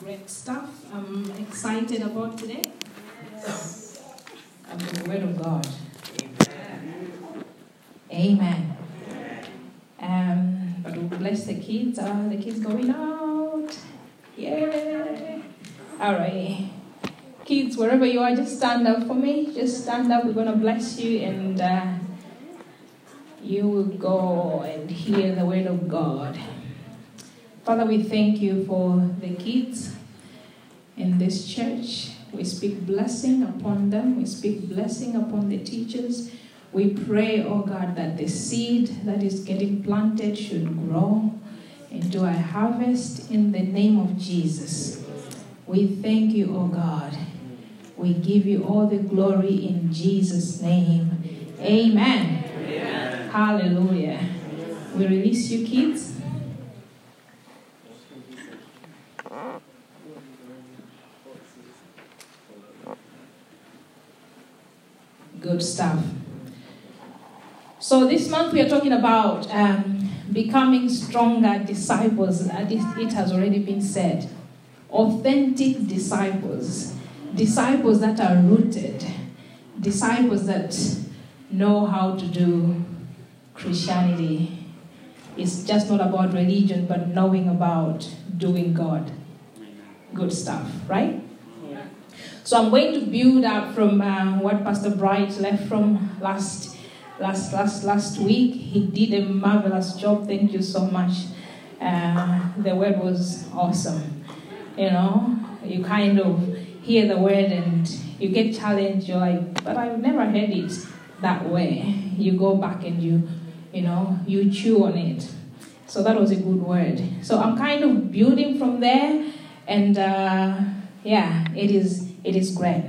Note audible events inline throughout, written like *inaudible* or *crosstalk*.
Great stuff. I'm excited about today. About the Word of God. Amen. Amen. Um, but we'll bless the kids. Are the kids going out? Yeah. All right. Kids, wherever you are, just stand up for me. Just stand up. We're going to bless you and uh, you will go and hear the Word of God. Father, we thank you for the kids in this church. We speak blessing upon them. We speak blessing upon the teachers. We pray, oh God, that the seed that is getting planted should grow into a harvest in the name of Jesus. We thank you, oh God. We give you all the glory in Jesus' name. Amen. Hallelujah. We release you, kids. Good stuff. So, this month we are talking about um, becoming stronger disciples. It has already been said. Authentic disciples. Disciples that are rooted. Disciples that know how to do Christianity. It's just not about religion, but knowing about doing God. Good stuff, right? So I'm going to build up from uh, what Pastor Bright left from last, last, last, last week. He did a marvelous job. Thank you so much. Uh, the word was awesome. You know, you kind of hear the word and you get challenged. You're like, but I've never heard it that way. You go back and you, you know, you chew on it. So that was a good word. So I'm kind of building from there, and uh, yeah, it is it is great.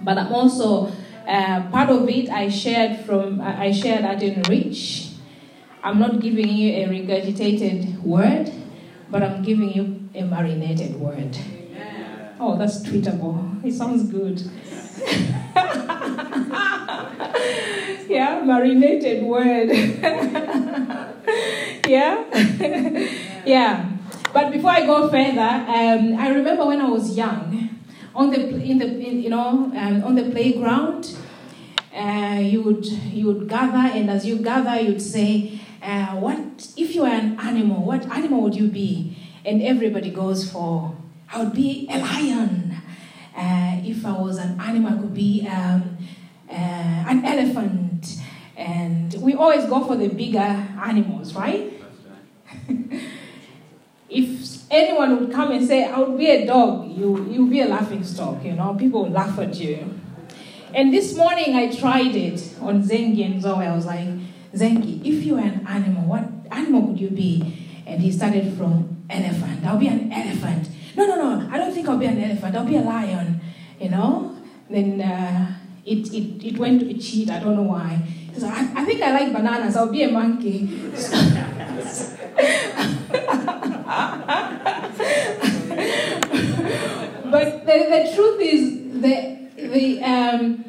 But I'm also uh, part of it. I shared from I shared I at Enrich. I'm not giving you a regurgitated word, but I'm giving you a marinated word. Oh, that's tweetable. It sounds good. *laughs* yeah, marinated word. *laughs* yeah? *laughs* yeah. But before I go further, um, I remember when I was young, on the in the in, you know um, on the playground, uh, you would you would gather, and as you gather, you'd say, uh, "What if you were an animal? What animal would you be?" And everybody goes for, "I would be a lion." Uh, if I was an animal, I could be um, uh, an elephant. And we always go for the bigger animals, right? *laughs* if anyone would come and say, I would be a dog, you you'll be a laughing stock, you know, people would laugh at you. And this morning I tried it on Zengi and Zoe. I was like, Zengi, if you were an animal, what animal would you be? And he started from elephant. I'll be an elephant. No, no, no, I don't think I'll be an elephant. I'll be a lion, you know? Then uh, it, it, it went to a cheat. I don't know why. I, I think I like bananas. I'll be a monkey. but the, the truth is, the, the, um,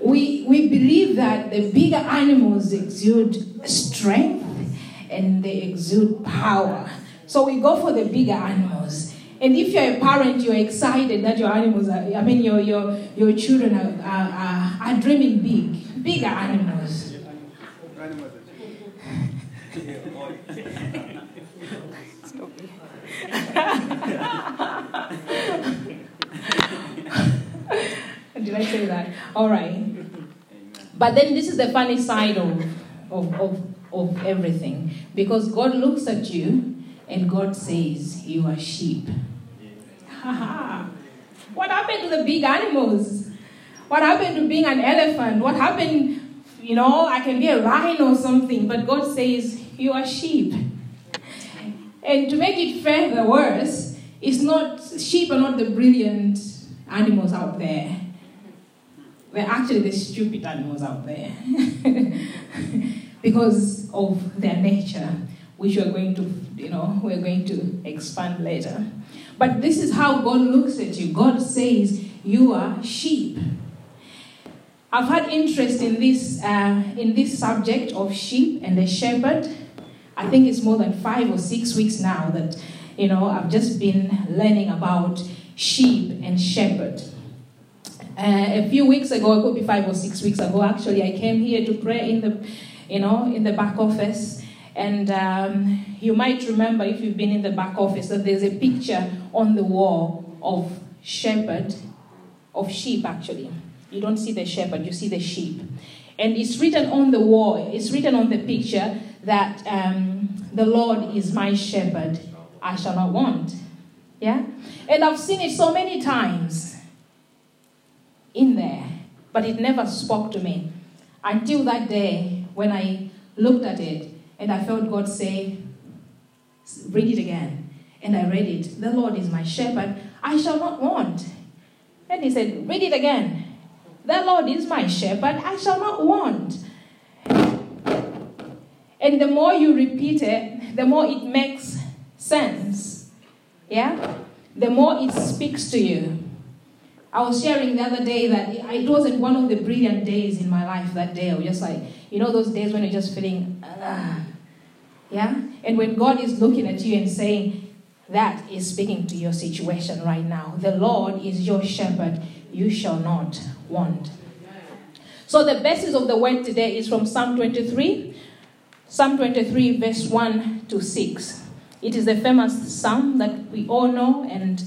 we, we believe that the bigger animals exude strength and they exude power. So we go for the bigger animals. And if you're a parent, you're excited that your animals are, I mean, your, your, your children are, are, are dreaming big, bigger animals. *laughs* Did I say that? All right. But then this is the funny side of, of, of, of everything. Because God looks at you and God says, You are sheep. *laughs* what happened to the big animals? What happened to being an elephant? What happened, you know, I can be a rhino or something, but God says, You are sheep. And to make it further worse, it's not sheep are not the brilliant animals out there. They're actually the stupid animals out there. *laughs* because of their nature, which we're going to, you know, we're going to expand later. But this is how God looks at you. God says, You are sheep. I've had interest in this, uh, in this subject of sheep and the shepherd. I think it's more than five or six weeks now that, you know, I've just been learning about sheep and shepherd. Uh, a few weeks ago, it could be five or six weeks ago, actually, I came here to pray in the, you know, in the back office. And um, you might remember, if you've been in the back office, that there's a picture on the wall of shepherd, of sheep actually. You don't see the shepherd, you see the sheep. And it's written on the wall, it's written on the picture that um, the Lord is my shepherd, I shall not want. Yeah? And I've seen it so many times in there, but it never spoke to me until that day when I looked at it and I felt God say, Read it again. And I read it. The Lord is my shepherd, I shall not want. And he said, Read it again. The Lord is my shepherd, I shall not want. And the more you repeat it, the more it makes sense. Yeah? The more it speaks to you. I was sharing the other day that it wasn't one of the brilliant days in my life that day. I was just like, you know, those days when you're just feeling, ah. yeah? And when God is looking at you and saying, that is speaking to your situation right now. The Lord is your shepherd, you shall not want. So, the basis of the word today is from Psalm 23, Psalm 23, verse 1 to 6. It is a famous psalm that we all know, and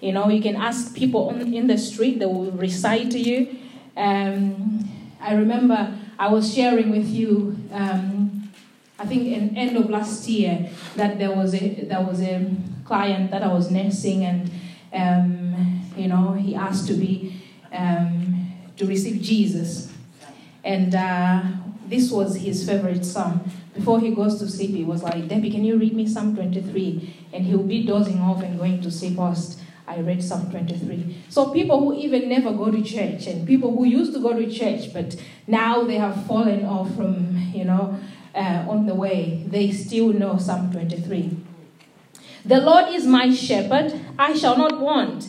you know, you can ask people on, in the street, they will recite to you. Um, I remember I was sharing with you, um, I think, in the end of last year, that there was a there was a client that I was nursing, and um, you know, he asked to be um, to receive Jesus, and uh, this was his favorite psalm. Before he goes to sleep, he was like, "Debbie, can you read me Psalm 23?" And he'll be dozing off and going to sleep whilst I read Psalm 23. So people who even never go to church and people who used to go to church, but now they have fallen off from, you know, uh, on the way, they still know Psalm 23. The Lord is my shepherd, I shall not want.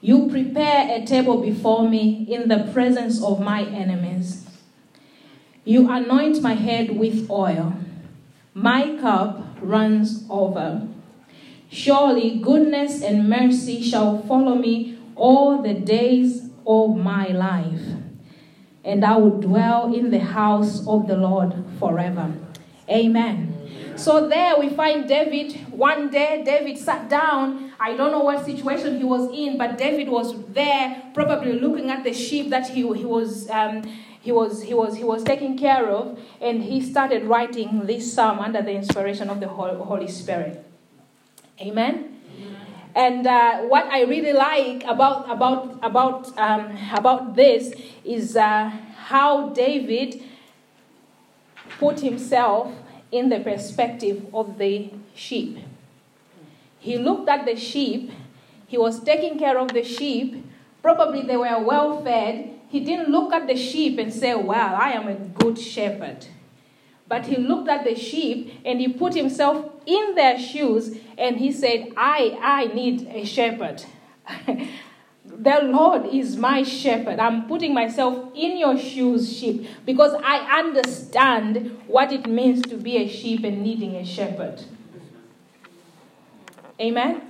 You prepare a table before me in the presence of my enemies. You anoint my head with oil. My cup runs over. Surely goodness and mercy shall follow me all the days of my life and I will dwell in the house of the Lord forever. Amen. So there we find David. One day, David sat down. I don't know what situation he was in, but David was there, probably looking at the sheep that he, he was. Um, he was, he, was, he was taking care of, and he started writing this psalm under the inspiration of the Holy Spirit. Amen. And uh, what I really like about about about um, about this is uh, how David put himself in the perspective of the sheep. He looked at the sheep. He was taking care of the sheep. Probably they were well fed. He didn't look at the sheep and say, "Well, I am a good shepherd." But he looked at the sheep and he put himself in their shoes and he said, I, I need a shepherd. *laughs* the Lord is my shepherd. I'm putting myself in your shoes, sheep, because I understand what it means to be a sheep and needing a shepherd. Amen?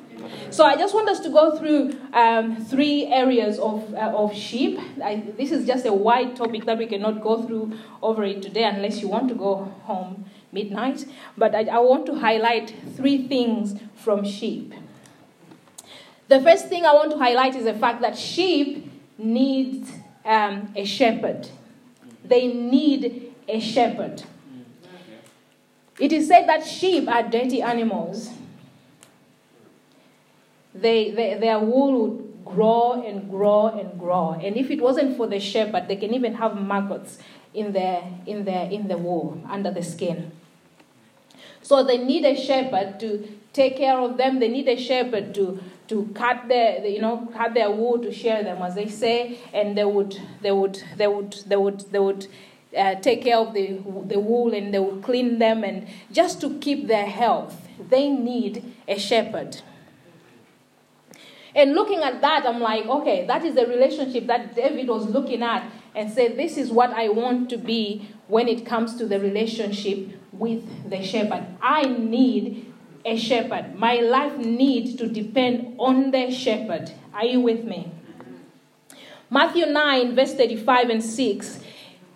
So I just want us to go through um, three areas of, uh, of sheep. I, this is just a wide topic that we cannot go through over it today unless you want to go home midnight. But I, I want to highlight three things from sheep. The first thing I want to highlight is the fact that sheep need um, a shepherd. They need a shepherd. It is said that sheep are dirty animals they, they, their wool would grow and grow and grow. And if it wasn't for the shepherd, they can even have maggots in their, in their, in the wool, under the skin. So they need a shepherd to take care of them. They need a shepherd to to cut their you know cut their wool to shear them as they say and they would they would they would they would they would uh, take care of the the wool and they would clean them and just to keep their health. They need a shepherd. And looking at that i'm like okay that is the relationship that david was looking at and said this is what i want to be when it comes to the relationship with the shepherd. I need a shepherd. My life needs to depend on the shepherd. Are you with me? Matthew 9, verse 35 and 6.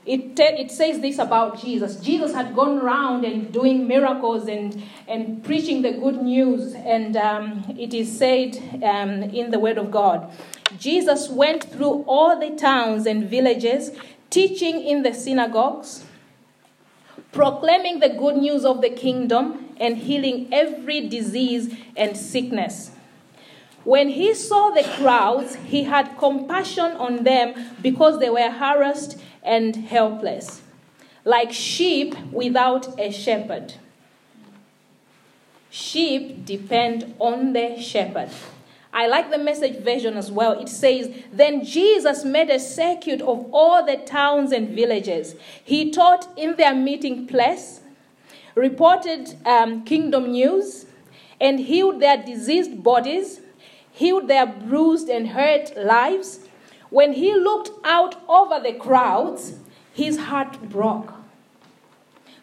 It, te- it says this about Jesus. Jesus had gone around and doing miracles and, and preaching the good news. And um, it is said um, in the Word of God Jesus went through all the towns and villages, teaching in the synagogues, proclaiming the good news of the kingdom and healing every disease and sickness. When he saw the crowds, he had compassion on them because they were harassed and helpless, like sheep without a shepherd. Sheep depend on the shepherd. I like the message version as well. It says, Then Jesus made a circuit of all the towns and villages. He taught in their meeting place reported um, kingdom news, and healed their diseased bodies, healed their bruised and hurt lives. When he looked out over the crowds, his heart broke.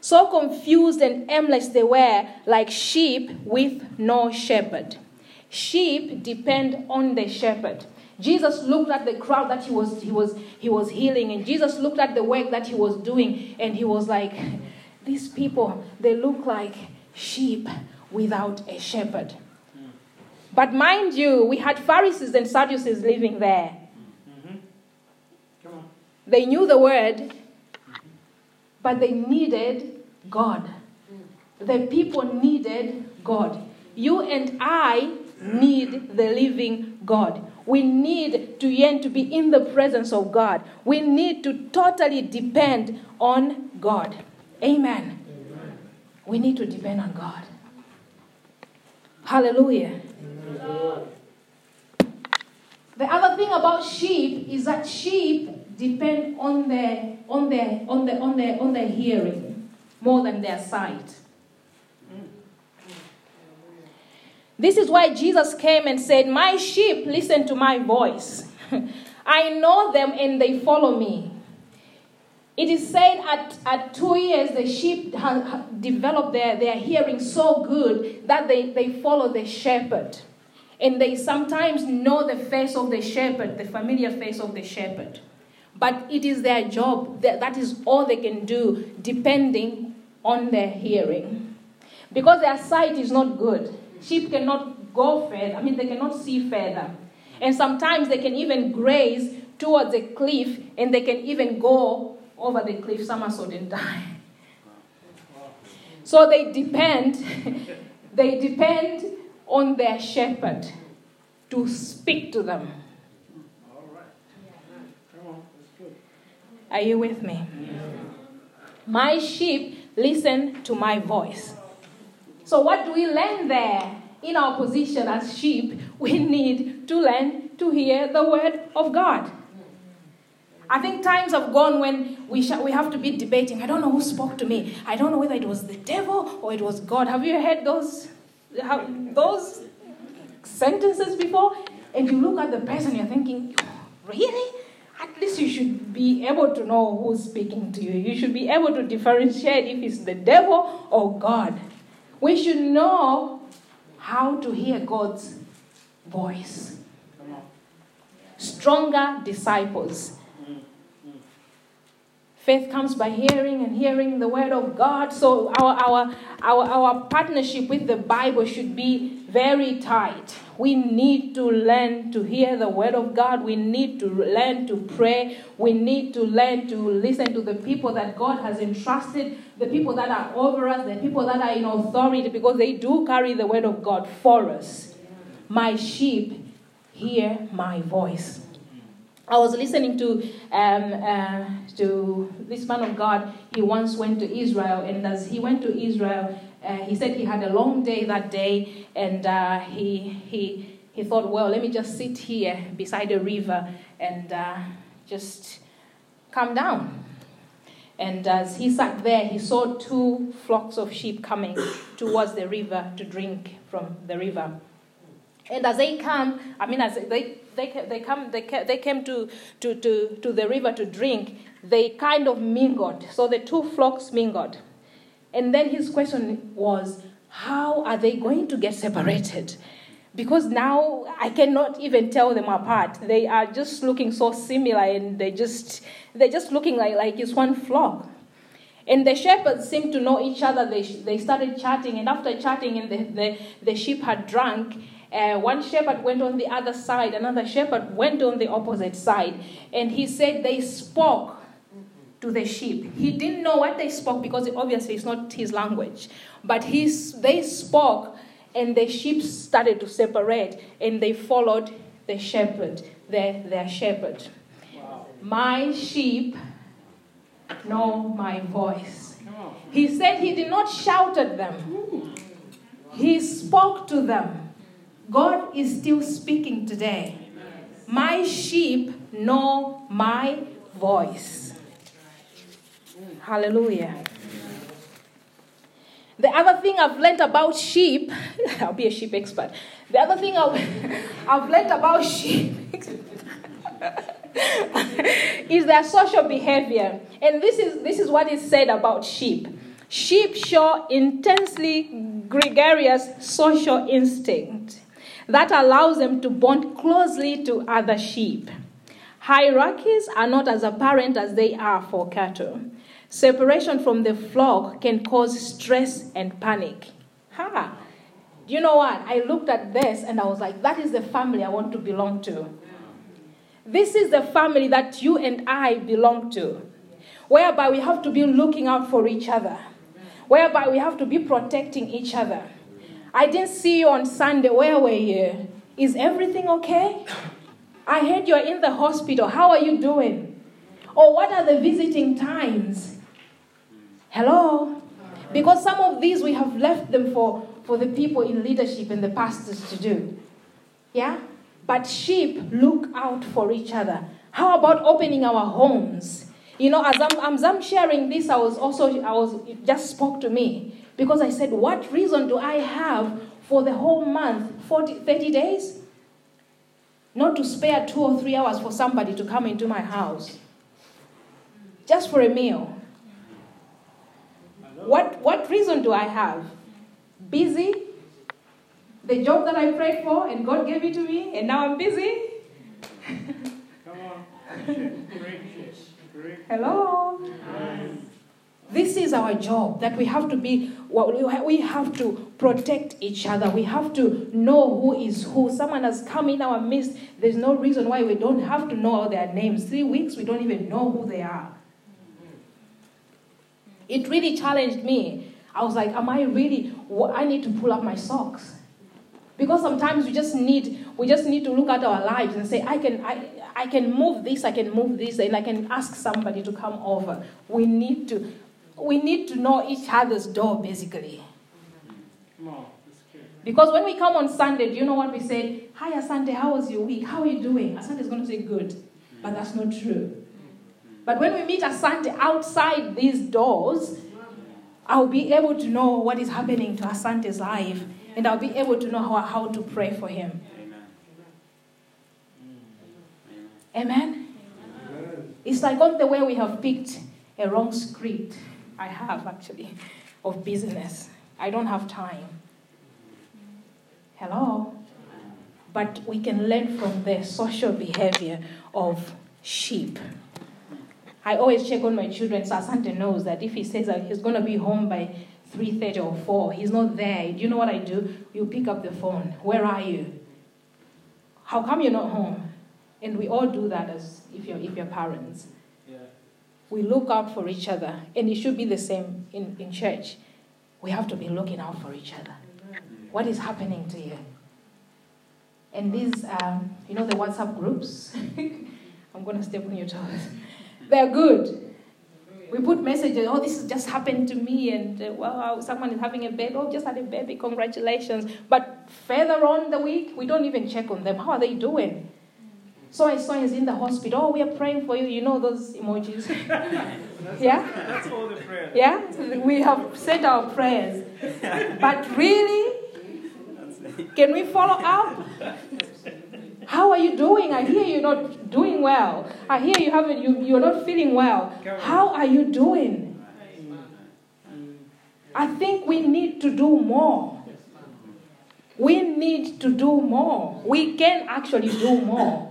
So confused and aimless they were, like sheep with no shepherd. Sheep depend on the shepherd. Jesus looked at the crowd that he was, he was, he was healing, and Jesus looked at the work that he was doing, and he was like, these people, they look like sheep without a shepherd. But mind you, we had Pharisees and Sadducees living there. Mm-hmm. They knew the word, but they needed God. The people needed God. You and I need the living God. We need to yearn to be in the presence of God. We need to totally depend on God. Amen. Amen. We need to depend on God. Hallelujah. Amen. The other thing about sheep is that sheep depend on their on their on the on their on their hearing more than their sight. This is why Jesus came and said, My sheep listen to my voice. *laughs* I know them and they follow me. It is said at, at two years, the sheep have developed their, their hearing so good that they, they follow the shepherd. And they sometimes know the face of the shepherd, the familiar face of the shepherd. But it is their job, that, that is all they can do, depending on their hearing. Because their sight is not good. Sheep cannot go further, I mean, they cannot see further. And sometimes they can even graze towards a cliff and they can even go over the cliff, somersault and die. So they depend, *laughs* they depend on their shepherd to speak to them. Are you with me? My sheep listen to my voice. So, what do we learn there? In our position as sheep, *laughs* we need to learn to hear the word of God. I think times have gone when we, sh- we have to be debating. I don't know who spoke to me. I don't know whether it was the devil or it was God. Have you heard those, have, those sentences before? And you look at the person, you're thinking, really? At least you should be able to know who's speaking to you. You should be able to differentiate if it's the devil or God. We should know how to hear God's voice. Stronger disciples Faith comes by hearing and hearing the word of God. So our, our, our, our partnership with the Bible should be very tight. We need to learn to hear the word of God. We need to learn to pray. We need to learn to listen to the people that God has entrusted, the people that are over us, the people that are in authority, because they do carry the word of God for us. My sheep hear my voice. I was listening to um, uh, to this man of God. He once went to Israel, and as he went to Israel, uh, he said he had a long day that day, and uh, he, he, he thought, well, let me just sit here beside a river and uh, just calm down. And as he sat there, he saw two flocks of sheep coming towards the river to drink from the river. And as they come, I mean, as they, they, they, come, they, they came to, to, to, to the river to drink, they kind of mingled. So the two flocks mingled. And then his question was, how are they going to get separated? Because now I cannot even tell them apart. They are just looking so similar and they just they're just looking like, like it's one flock. And the shepherds seemed to know each other. They, they started chatting, and after chatting, and the, the, the sheep had drunk, uh, one shepherd went on the other side, another shepherd went on the opposite side. And he said they spoke to the sheep. He didn't know what they spoke because obviously it's not his language. But he, they spoke, and the sheep started to separate, and they followed the shepherd, their, their shepherd. Wow. My sheep know my voice. He said he did not shout at them, he spoke to them. God is still speaking today. My sheep know my voice. Hallelujah. The other thing I've learned about sheep, *laughs* I'll be a sheep expert. The other thing I've, *laughs* I've learned about sheep *laughs* is their social behavior. And this is, this is what is said about sheep. Sheep show intensely gregarious social instinct that allows them to bond closely to other sheep. Hierarchies are not as apparent as they are for cattle. Separation from the flock can cause stress and panic. Ha! Do you know what? I looked at this and I was like, that is the family I want to belong to. This is the family that you and I belong to, whereby we have to be looking out for each other, whereby we have to be protecting each other. I didn't see you on Sunday. Where were you? Is everything okay? I heard you're in the hospital. How are you doing? Or what are the visiting times? Hello? Because some of these we have left them for, for the people in leadership and the pastors to do. Yeah? But sheep look out for each other. How about opening our homes? You know, as I'm, as I'm sharing this, I was also, I was, it just spoke to me. Because I said, what reason do I have for the whole month, 40, 30 days? Not to spare two or three hours for somebody to come into my house. Just for a meal. What, what reason do I have? Busy? The job that I prayed for and God gave it to me and now I'm busy? Come on. *laughs* Hello? This is our job that we have to be, we have to protect each other. We have to know who is who. Someone has come in our midst. There's no reason why we don't have to know their names. Three weeks, we don't even know who they are it really challenged me. I was like, am I really, I need to pull up my socks. Because sometimes we just need, we just need to look at our lives and say, I can, I, I can move this, I can move this, and I can ask somebody to come over. We need to, we need to know each other's door, basically. Because when we come on Sunday, do you know what we say? Hi, Asante, how was your week? How are you doing? Asante is going to say good, but that's not true. But when we meet Asante outside these doors, I'll be able to know what is happening to Asante's life, and I'll be able to know how, how to pray for him. Amen. Amen? It's like on the way we have picked a wrong script. I have actually, of business. I don't have time. Hello? But we can learn from the social behavior of sheep. I always check on my children so Asante knows that if he says that he's going to be home by 3.30 or 4, he's not there. Do you know what I do? You pick up the phone. Where are you? How come you're not home? And we all do that as if you're, if you're parents. We look out for each other. And it should be the same in, in church. We have to be looking out for each other. What is happening to you? And these, um, you know, the WhatsApp groups. *laughs* I'm going to step on your toes. They're good. We put messages, oh, this has just happened to me, and uh, wow, someone is having a baby, oh, just had a baby, congratulations. But further on the week, we don't even check on them. How are they doing? So and so is in the hospital. Oh, we are praying for you. You know those emojis. *laughs* *laughs* yeah? That's all the prayer. Yeah? We have said our prayers. But really, can we follow up? How are you doing? I hear you're not doing well. I hear you haven't you, you're not feeling well. How are you doing? I think we need to do more. We need to do more. We can actually do more.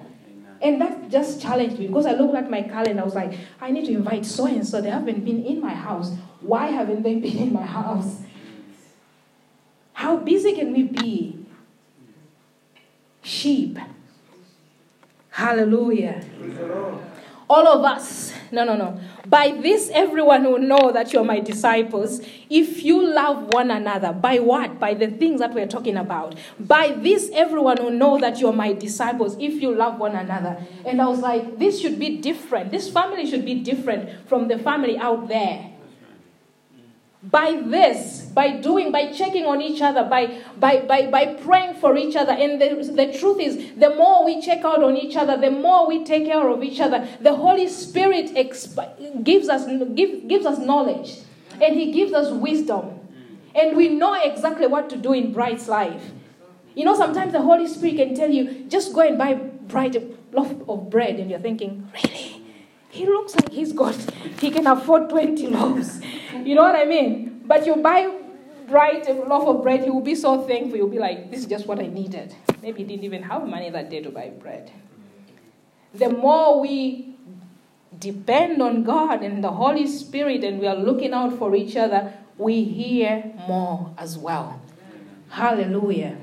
And that just challenged me because I looked at my calendar. I was like, I need to invite so and so. They haven't been in my house. Why haven't they been in my house? How busy can we be? Sheep. Hallelujah. All of us. No, no, no. By this, everyone will know that you're my disciples if you love one another. By what? By the things that we're talking about. By this, everyone will know that you're my disciples if you love one another. And I was like, this should be different. This family should be different from the family out there by this, by doing, by checking on each other, by, by, by, by praying for each other. And the, the truth is, the more we check out on each other, the more we take care of each other. The Holy Spirit exp- gives, us, give, gives us knowledge and He gives us wisdom. And we know exactly what to do in Bright's life. You know, sometimes the Holy Spirit can tell you, just go and buy Bright a loaf of bread. And you're thinking, really? He looks like he's got, he can afford 20 loaves. You know what I mean? But you buy Bright a loaf of bread, he will be so thankful. You'll be like, this is just what I needed. Maybe he didn't even have money that day to buy bread. The more we depend on God and the Holy Spirit and we are looking out for each other, we hear more as well. Hallelujah.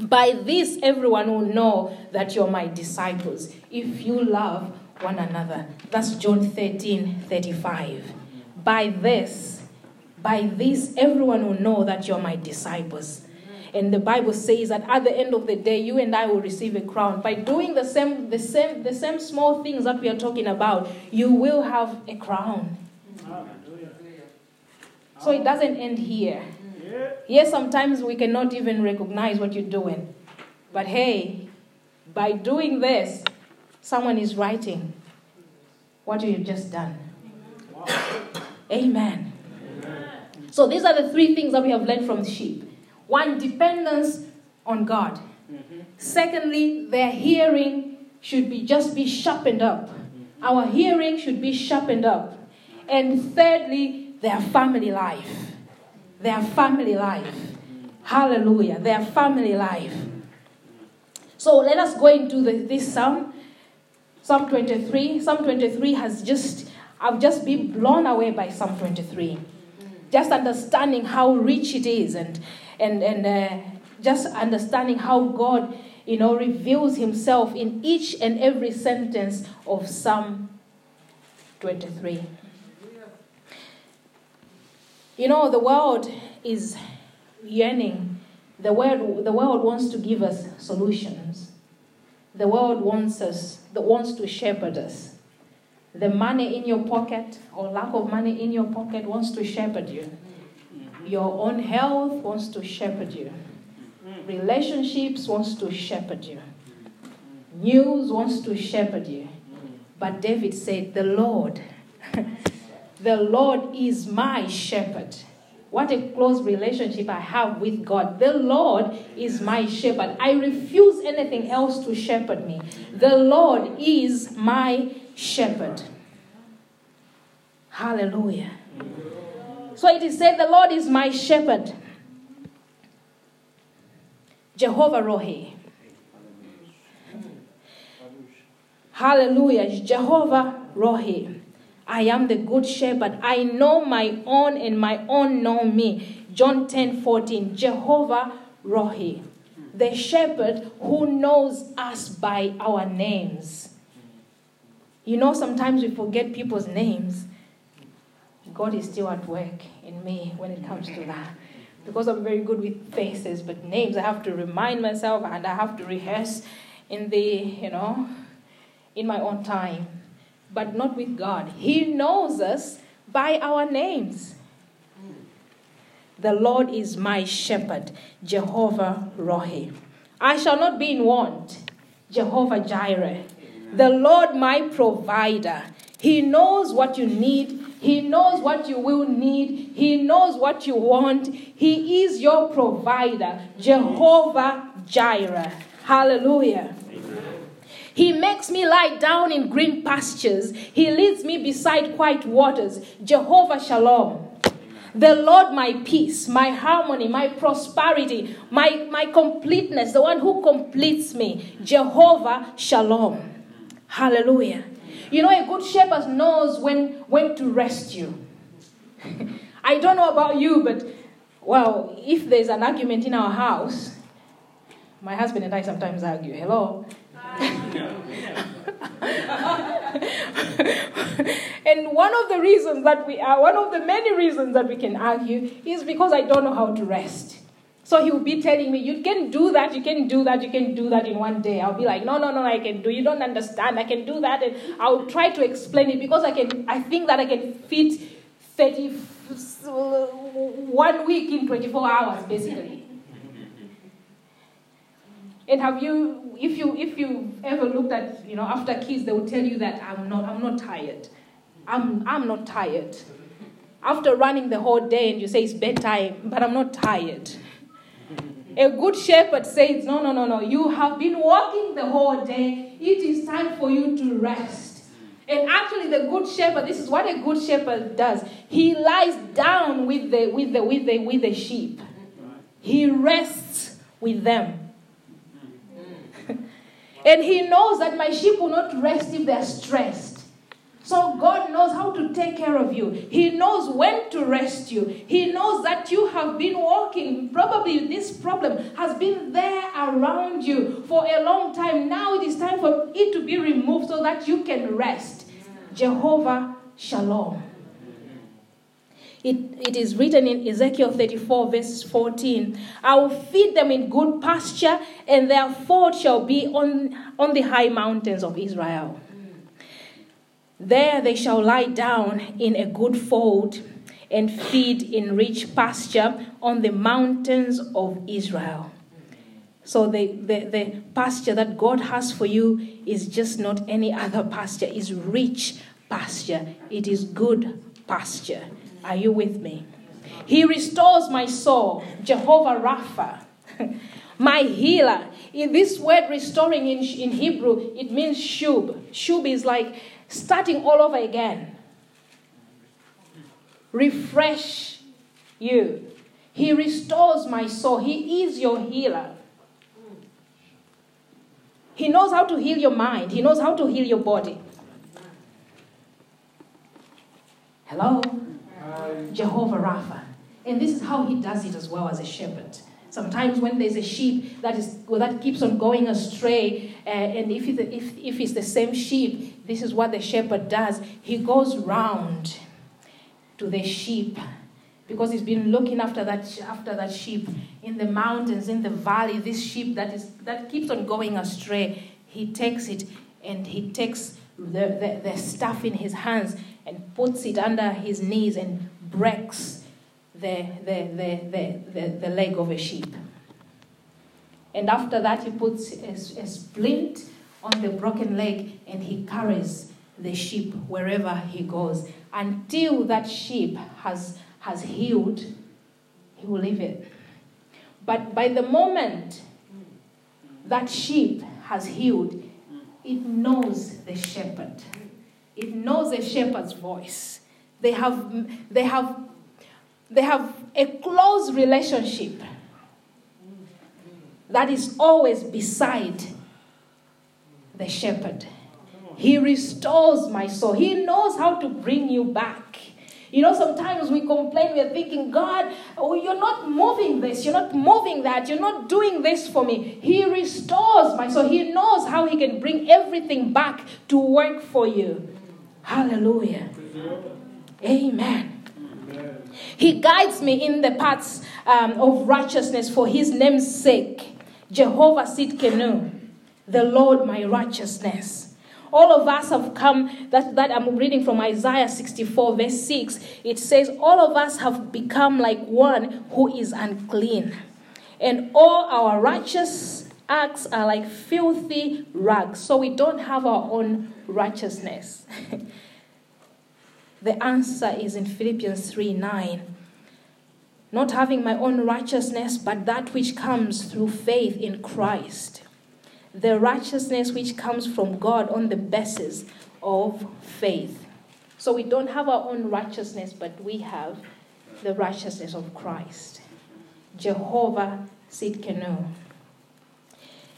By this, everyone will know that you're my disciples if you love one another. That's John 13 35. By this, by this, everyone will know that you're my disciples. And the Bible says that at the end of the day, you and I will receive a crown. By doing the same, the same, the same small things that we are talking about, you will have a crown. So it doesn't end here. Yes, sometimes we cannot even recognize what you're doing. But hey, by doing this, someone is writing what you've just done. Amen. So these are the three things that we have learned from the sheep. One, dependence on God. Secondly, their hearing should be just be sharpened up. Our hearing should be sharpened up. And thirdly, their family life. Their family life. Hallelujah. Their family life. So let us go into the, this psalm. Psalm 23. Psalm 23 has just, I've just been blown away by Psalm 23. Just understanding how rich it is and, and, and uh, just understanding how God, you know, reveals himself in each and every sentence of Psalm 23. You know, the world is yearning. The world, the world wants to give us solutions. The world wants us, that wants to shepherd us. The money in your pocket or lack of money in your pocket wants to shepherd you. Your own health wants to shepherd you. Relationships wants to shepherd you. News wants to shepherd you. But David said, The Lord, *laughs* the Lord is my shepherd. What a close relationship I have with God. The Lord is my shepherd. I refuse anything else to shepherd me. The Lord is my shepherd. Hallelujah. So it is said, The Lord is my shepherd. Jehovah Rohi. Hallelujah. Jehovah Rohi. I am the good shepherd. I know my own, and my own know me. John 10 14. Jehovah Rohi. The shepherd who knows us by our names. You know, sometimes we forget people's names. God is still at work in me when it comes to that. Because I'm very good with faces, but names I have to remind myself and I have to rehearse in the, you know, in my own time. But not with God. He knows us by our names. The Lord is my shepherd, Jehovah Rohi. I shall not be in want, Jehovah Jireh. The Lord my provider. He knows what you need. He knows what you will need. He knows what you want. He is your provider, Jehovah Jireh. Hallelujah. He makes me lie down in green pastures. He leads me beside quiet waters. Jehovah Shalom. The Lord, my peace, my harmony, my prosperity, my, my completeness, the one who completes me. Jehovah Shalom. Hallelujah. You know, a good shepherd knows when, when to rest you. *laughs* I don't know about you, but well, if there's an argument in our house, my husband and I sometimes argue. Hello? *laughs* and one of the reasons that we are, one of the many reasons that we can argue is because I don't know how to rest. So he will be telling me, You can do that, you can do that, you can do that in one day. I'll be like, No, no, no, I can do. You don't understand. I can do that. And I'll try to explain it because I can I think that I can fit 30 one week in 24 hours, basically. And have you, if you if you ever looked at, you know, after kids, they will tell you that I'm not I'm not tired. I'm I'm not tired. After running the whole day and you say it's bedtime, but I'm not tired. A good shepherd says, No, no, no, no. You have been walking the whole day. It is time for you to rest. And actually, the good shepherd, this is what a good shepherd does. He lies down with the with the with the with the sheep. He rests with them. And he knows that my sheep will not rest if they're stressed. So God knows how to take care of you. He knows when to rest you. He knows that you have been walking. Probably this problem has been there around you for a long time. Now it is time for it to be removed so that you can rest. Jehovah Shalom. It, it is written in Ezekiel 34, verse 14 I will feed them in good pasture, and their fold shall be on, on the high mountains of Israel. There they shall lie down in a good fold and feed in rich pasture on the mountains of Israel. So the, the, the pasture that God has for you is just not any other pasture, it's rich pasture. It is good pasture. Are you with me? He restores my soul, Jehovah Rapha, *laughs* my healer. In this word restoring in, in Hebrew, it means shub. Shub is like starting all over again. Refresh you. He restores my soul. He is your healer. He knows how to heal your mind, He knows how to heal your body. Hello? Jehovah Rapha. And this is how He does it as well as a shepherd. Sometimes when there's a sheep that is well, that keeps on going astray, uh, and if if, if it's the same sheep, this is what the shepherd does. He goes round to the sheep because he's been looking after that after that sheep in the mountains, in the valley. This sheep that is that keeps on going astray, he takes it and he takes the, the, the staff in his hands and puts it under his knees and breaks the, the, the, the, the, the leg of a sheep. And after that, he puts a, a splint on the broken leg and he carries the sheep wherever he goes. Until that sheep has, has healed, he will leave it. But by the moment that sheep has healed, it knows the shepherd. It knows a shepherd's voice. They have, they have they have a close relationship that is always beside the shepherd. He restores my soul. He knows how to bring you back. You know, sometimes we complain, we're thinking, God, oh, you're not moving this, you're not moving that, you're not doing this for me. He restores my soul. He knows how He can bring everything back to work for you. Hallelujah. Amen. He guides me in the paths um, of righteousness for his name's sake. Jehovah Tsidkenu, the Lord my righteousness. All of us have come, that, that I'm reading from Isaiah 64, verse 6. It says, All of us have become like one who is unclean, and all our righteous acts are like filthy rags. So we don't have our own righteousness. *laughs* the answer is in Philippians 3 9 not having my own righteousness, but that which comes through faith in Christ. The righteousness which comes from God on the basis of faith. So we don't have our own righteousness, but we have the righteousness of Christ. Jehovah Tsidkenu.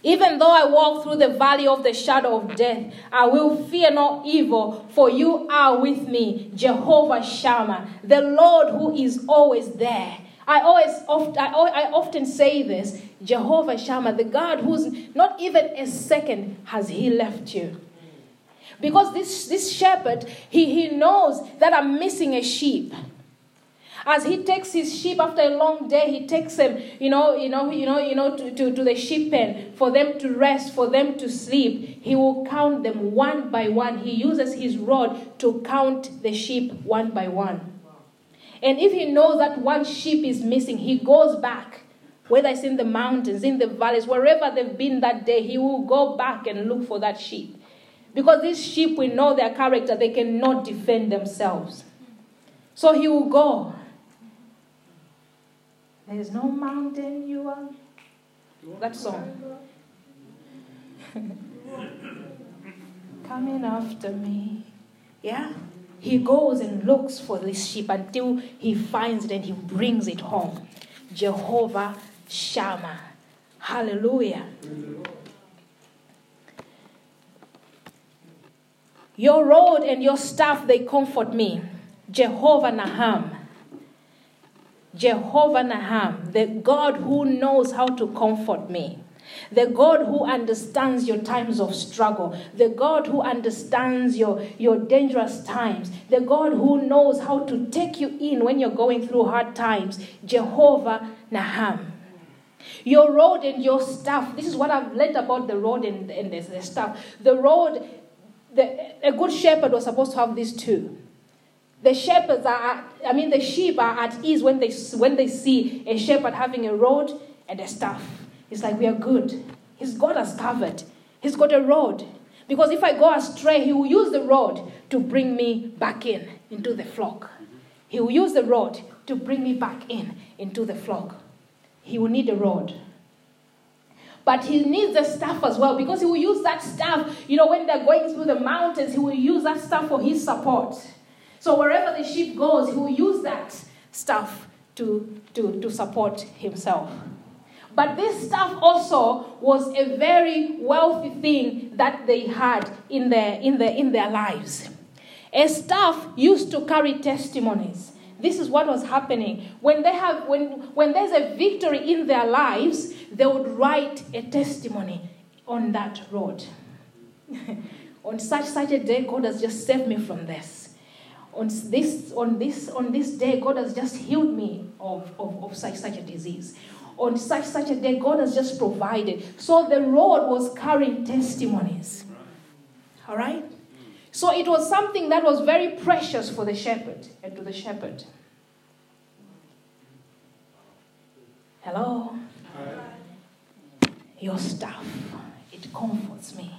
Even though I walk through the valley of the shadow of death, I will fear no evil, for you are with me, Jehovah Shammah, the Lord who is always there. I always, oft, I, I often say this Jehovah Shammah, the God who's not even a second has He left you. Because this, this shepherd, he, he knows that I'm missing a sheep. As he takes his sheep after a long day, he takes them, you know, you know, you know, you know, to, to, to the sheep pen for them to rest, for them to sleep. He will count them one by one. He uses his rod to count the sheep one by one. And if he knows that one sheep is missing, he goes back. Whether it's in the mountains, in the valleys, wherever they've been that day, he will go back and look for that sheep. Because these sheep, will know their character, they cannot defend themselves. So he will go. There is no mountain you are. That song. *laughs* Coming after me. Yeah? He goes and looks for this sheep until he finds it and he brings it home. Jehovah Shammah. Hallelujah. Your rod and your staff, they comfort me. Jehovah Naham. Jehovah Naham, the God who knows how to comfort me the God who understands your times of struggle, the God who understands your, your dangerous times, the God who knows how to take you in when you're going through hard times, Jehovah Naham. Your rod and your staff, this is what I've learned about the rod and, and the, the staff. The rod, the, a good shepherd was supposed to have these two. The shepherds are, I mean, the sheep are at ease when they, when they see a shepherd having a rod and a staff. It's like we are good. His God has covered. He's got a rod. Because if I go astray, he will use the rod to bring me back in into the flock. He will use the rod to bring me back in into the flock. He will need a rod. But he needs the staff as well because he will use that staff. You know, when they're going through the mountains, he will use that staff for his support. So wherever the sheep goes, he will use that stuff to, to, to support himself. But this stuff also was a very wealthy thing that they had in their, in their, in their lives. A staff used to carry testimonies. This is what was happening. When, they have, when, when there's a victory in their lives, they would write a testimony on that road. *laughs* on such such a day, God has just saved me from this. On this, on this, on this day, God has just healed me of, of, of such such a disease. On such such a day god has just provided. So the road was carrying testimonies. All right? So it was something that was very precious for the shepherd and to the shepherd. Hello? Your stuff, it comforts me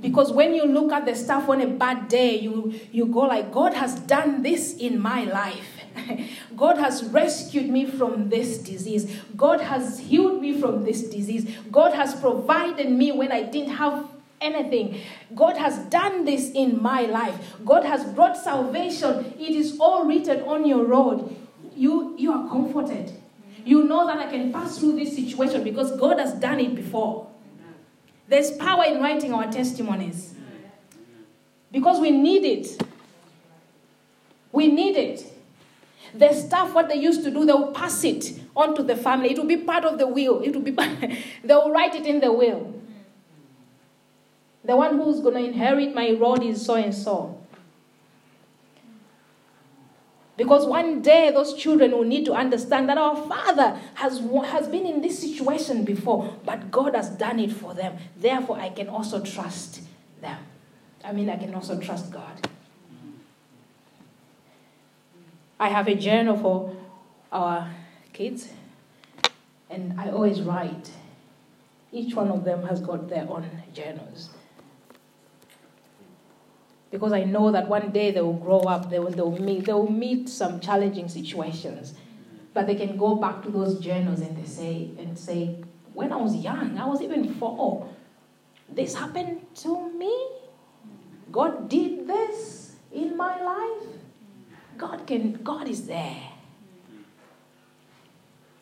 because when you look at the stuff on a bad day you you go like god has done this in my life *laughs* God has rescued me from this disease. God has healed me from this disease. God has provided me when I didn't have anything. God has done this in my life. God has brought salvation. It is all written on your road. You, you are comforted. You know that I can pass through this situation because God has done it before. There's power in writing our testimonies because we need it. We need it. The stuff, what they used to do, they'll pass it on to the family. It will be part of the will. It will be *laughs* they'll write it in the will. The one who's going to inherit my rod is so and so. Because one day those children will need to understand that our Father has, has been in this situation before, but God has done it for them. Therefore, I can also trust them. I mean, I can also trust God. I have a journal for our kids, and I always write. Each one of them has got their own journals. Because I know that one day they will grow up, they will, they will, meet, they will meet some challenging situations. But they can go back to those journals and they say, and say, when I was young, I was even four, oh, this happened to me. God did this in my life. God can God is there.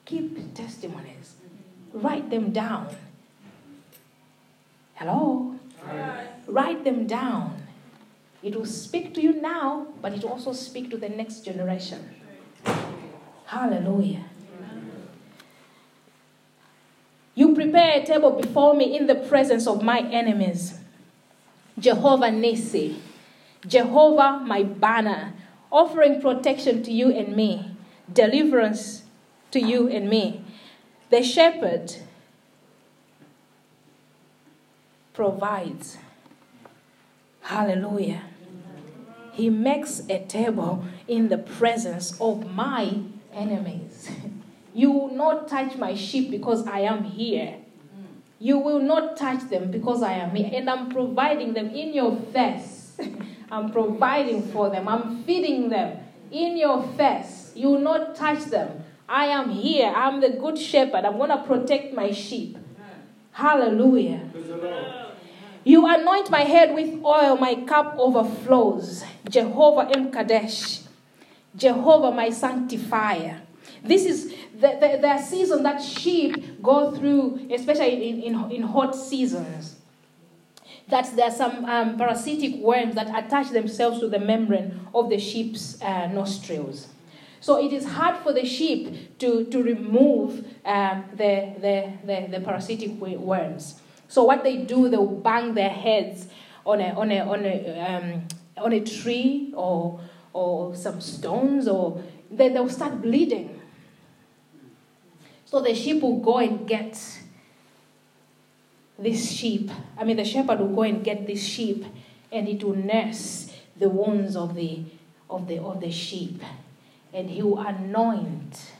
Keep testimonies. Write them down. Hello? Write them down. It will speak to you now, but it will also speak to the next generation. Hallelujah. You prepare a table before me in the presence of my enemies. Jehovah Nissi, Jehovah my banner, offering protection to you and me, deliverance to you and me. The shepherd provides. Hallelujah. He makes a table in the presence of my enemies. *laughs* You will not touch my sheep because I am here. You will not touch them because I am here. And I'm providing them in your face. *laughs* I'm providing for them. I'm feeding them in your face. You will not touch them. I am here. I'm the good shepherd. I'm going to protect my sheep. Hallelujah. You anoint my head with oil, my cup overflows. Jehovah M. Kadesh. Jehovah, my sanctifier. This is the, the, the season that sheep go through, especially in, in, in hot seasons. That there are some um, parasitic worms that attach themselves to the membrane of the sheep's uh, nostrils. So it is hard for the sheep to, to remove um, the, the, the, the parasitic worms. So what they do, they'll bang their heads on a, on a, on a, um, on a tree or, or some stones, or then they'll start bleeding. So the sheep will go and get this sheep. I mean, the shepherd will go and get this sheep, and it will nurse the wounds of the of the of the sheep, and he will anoint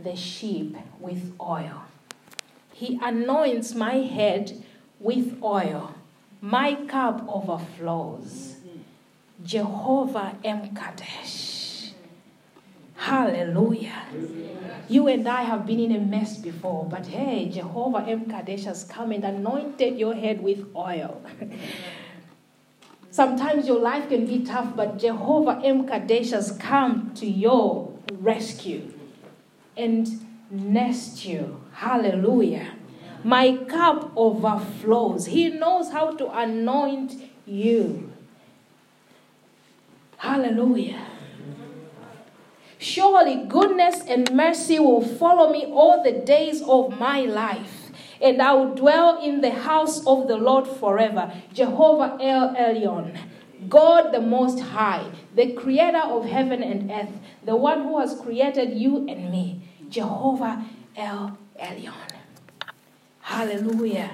the sheep with oil. He anoints my head with oil. My cup overflows. Jehovah M. Kadesh. Hallelujah. You and I have been in a mess before, but hey, Jehovah M. Kadesh has come and anointed your head with oil. *laughs* Sometimes your life can be tough, but Jehovah M. Kadesh has come to your rescue and nest you. Hallelujah. My cup overflows. He knows how to anoint you. Hallelujah. Surely goodness and mercy will follow me all the days of my life, and I will dwell in the house of the Lord forever. Jehovah El Elyon, God the Most High, the creator of heaven and earth, the one who has created you and me. Jehovah El Elyon. Hallelujah.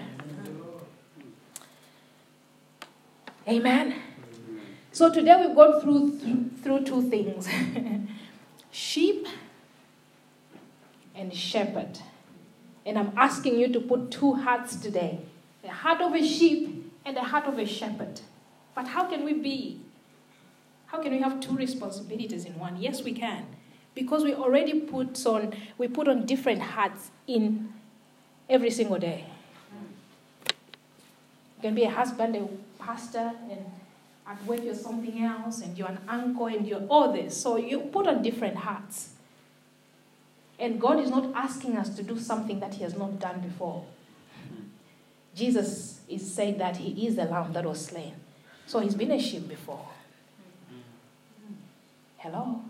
Amen. So today we've gone through through, through two things. *laughs* sheep and shepherd. And I'm asking you to put two hearts today the heart of a sheep and the heart of a shepherd. But how can we be? How can we have two responsibilities in one? Yes, we can. Because we already put on we put on different hats in every single day. You can be a husband, a pastor, and at work you're something else, and you're an uncle, and you're all this. So you put on different hats. And God is not asking us to do something that He has not done before. Jesus is saying that He is the lamb that was slain. So He's been a sheep before. Hello?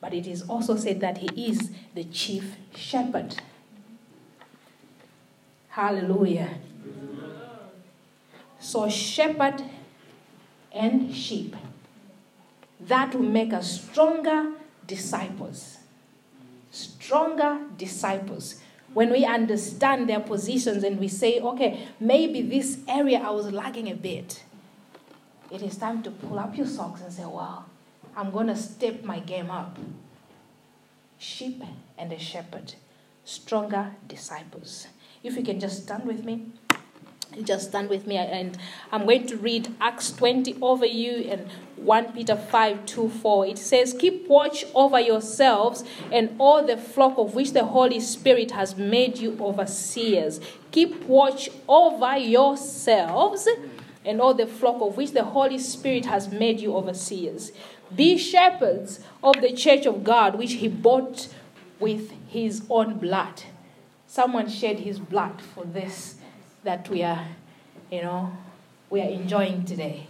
But it is also said that He is the chief shepherd. Hallelujah. So, shepherd and sheep. That will make us stronger disciples. Stronger disciples. When we understand their positions and we say, okay, maybe this area I was lagging a bit. it is time to pull up your socks and say, Wow, I'm going to step my game up. Sheep and a shepherd, stronger disciples. If you can just stand with me. Just stand with me, and I'm going to read Acts 20 over you and 1 Peter 5 2 4. It says, Keep watch over yourselves and all the flock of which the Holy Spirit has made you overseers. Keep watch over yourselves and all the flock of which the Holy Spirit has made you overseers. Be shepherds of the church of God, which he bought with his own blood. Someone shed his blood for this that we are, you know, we are enjoying today.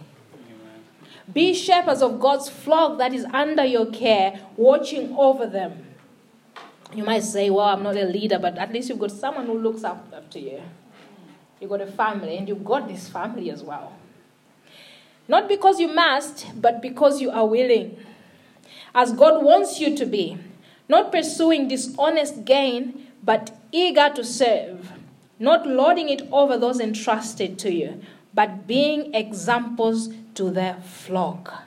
Be shepherds of God's flock that is under your care, watching over them. You might say, Well, I'm not a leader, but at least you've got someone who looks up to you. You've got a family, and you've got this family as well. Not because you must, but because you are willing. As God wants you to be. Not pursuing dishonest gain, but eager to serve not lording it over those entrusted to you, but being examples to the flock.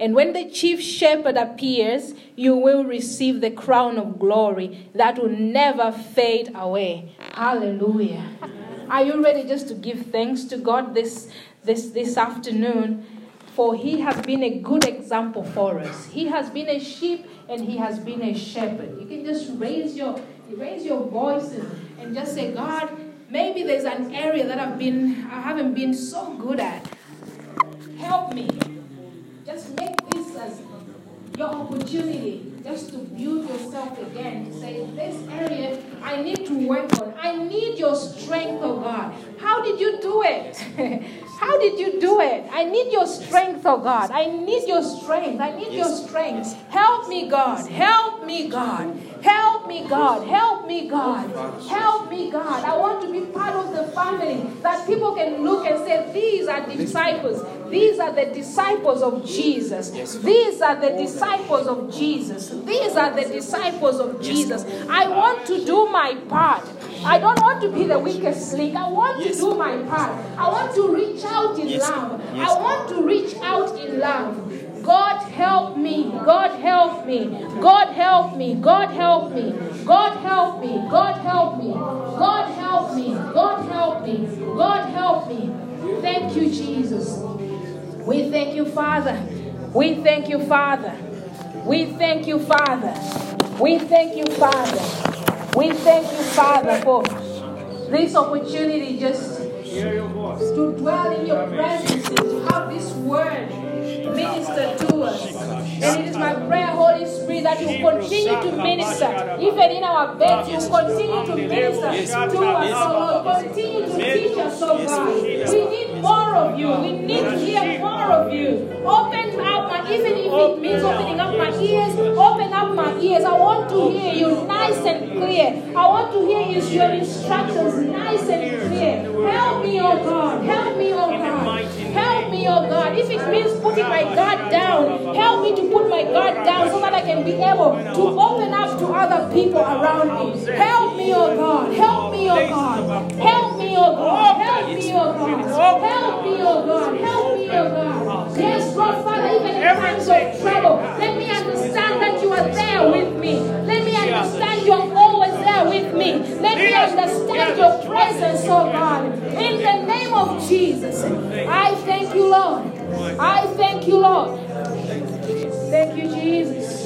And when the chief shepherd appears, you will receive the crown of glory that will never fade away. Hallelujah. Are you ready just to give thanks to God this, this, this afternoon? For he has been a good example for us. He has been a sheep and he has been a shepherd. You can just raise your raise your voice and, and just say, God, maybe there's an area that I've been I haven't been so good at. Help me. Just make this as your opportunity just to build yourself again. To say, this area I need to work on. I need your strength, oh God. How did you do it? *laughs* How did you do it? I need your strength, oh God. I need your strength. I need your strength. Help me, God. Help me, God. Help me, God. Help me, God. Help me, God. I want to be part of the family that people can look and say, These are disciples. These are the disciples of Jesus. These are the disciples of Jesus. These are the disciples of Jesus. I want to do my part. I don't want to be the weakest link. I want to do my part. I want to reach out in love. I want to reach out in love. God help me. God help me. God help me. God help me. God help me. God help me. God help me. God help me. God help me. Thank you, Jesus. We thank you, Father. We thank you, Father. We thank you, Father. We thank you, Father. We thank you, Father, for this opportunity just to dwell in your presence and to have this word minister to us. And it is my prayer, Holy Spirit, that you continue to minister. Even in our beds, you continue to minister to us, oh Lord. Continue to teach us, oh God. We need more of you. We need to hear more of you. Open up my, even if it means opening up my ears, open up my ears. I want to hear you nice and clear. I want to hear your instructions nice and clear. Help me, oh God. Help me, oh God. Help me, oh God. If it means putting my guard down, help me to put my guard down so that I can be able to open up to other people around me. Help me, oh God. Help me, oh God. Help me, oh God. Help me, oh God. Help me, oh God. Help me, oh God. Yes, Lord Father, even in times of trouble, let me understand that you are there with me. Let me understand you're always there with me. Let me understand your presence, oh God. In the name of Jesus, I thank you, Lord. I thank you, Lord. Thank you, Jesus.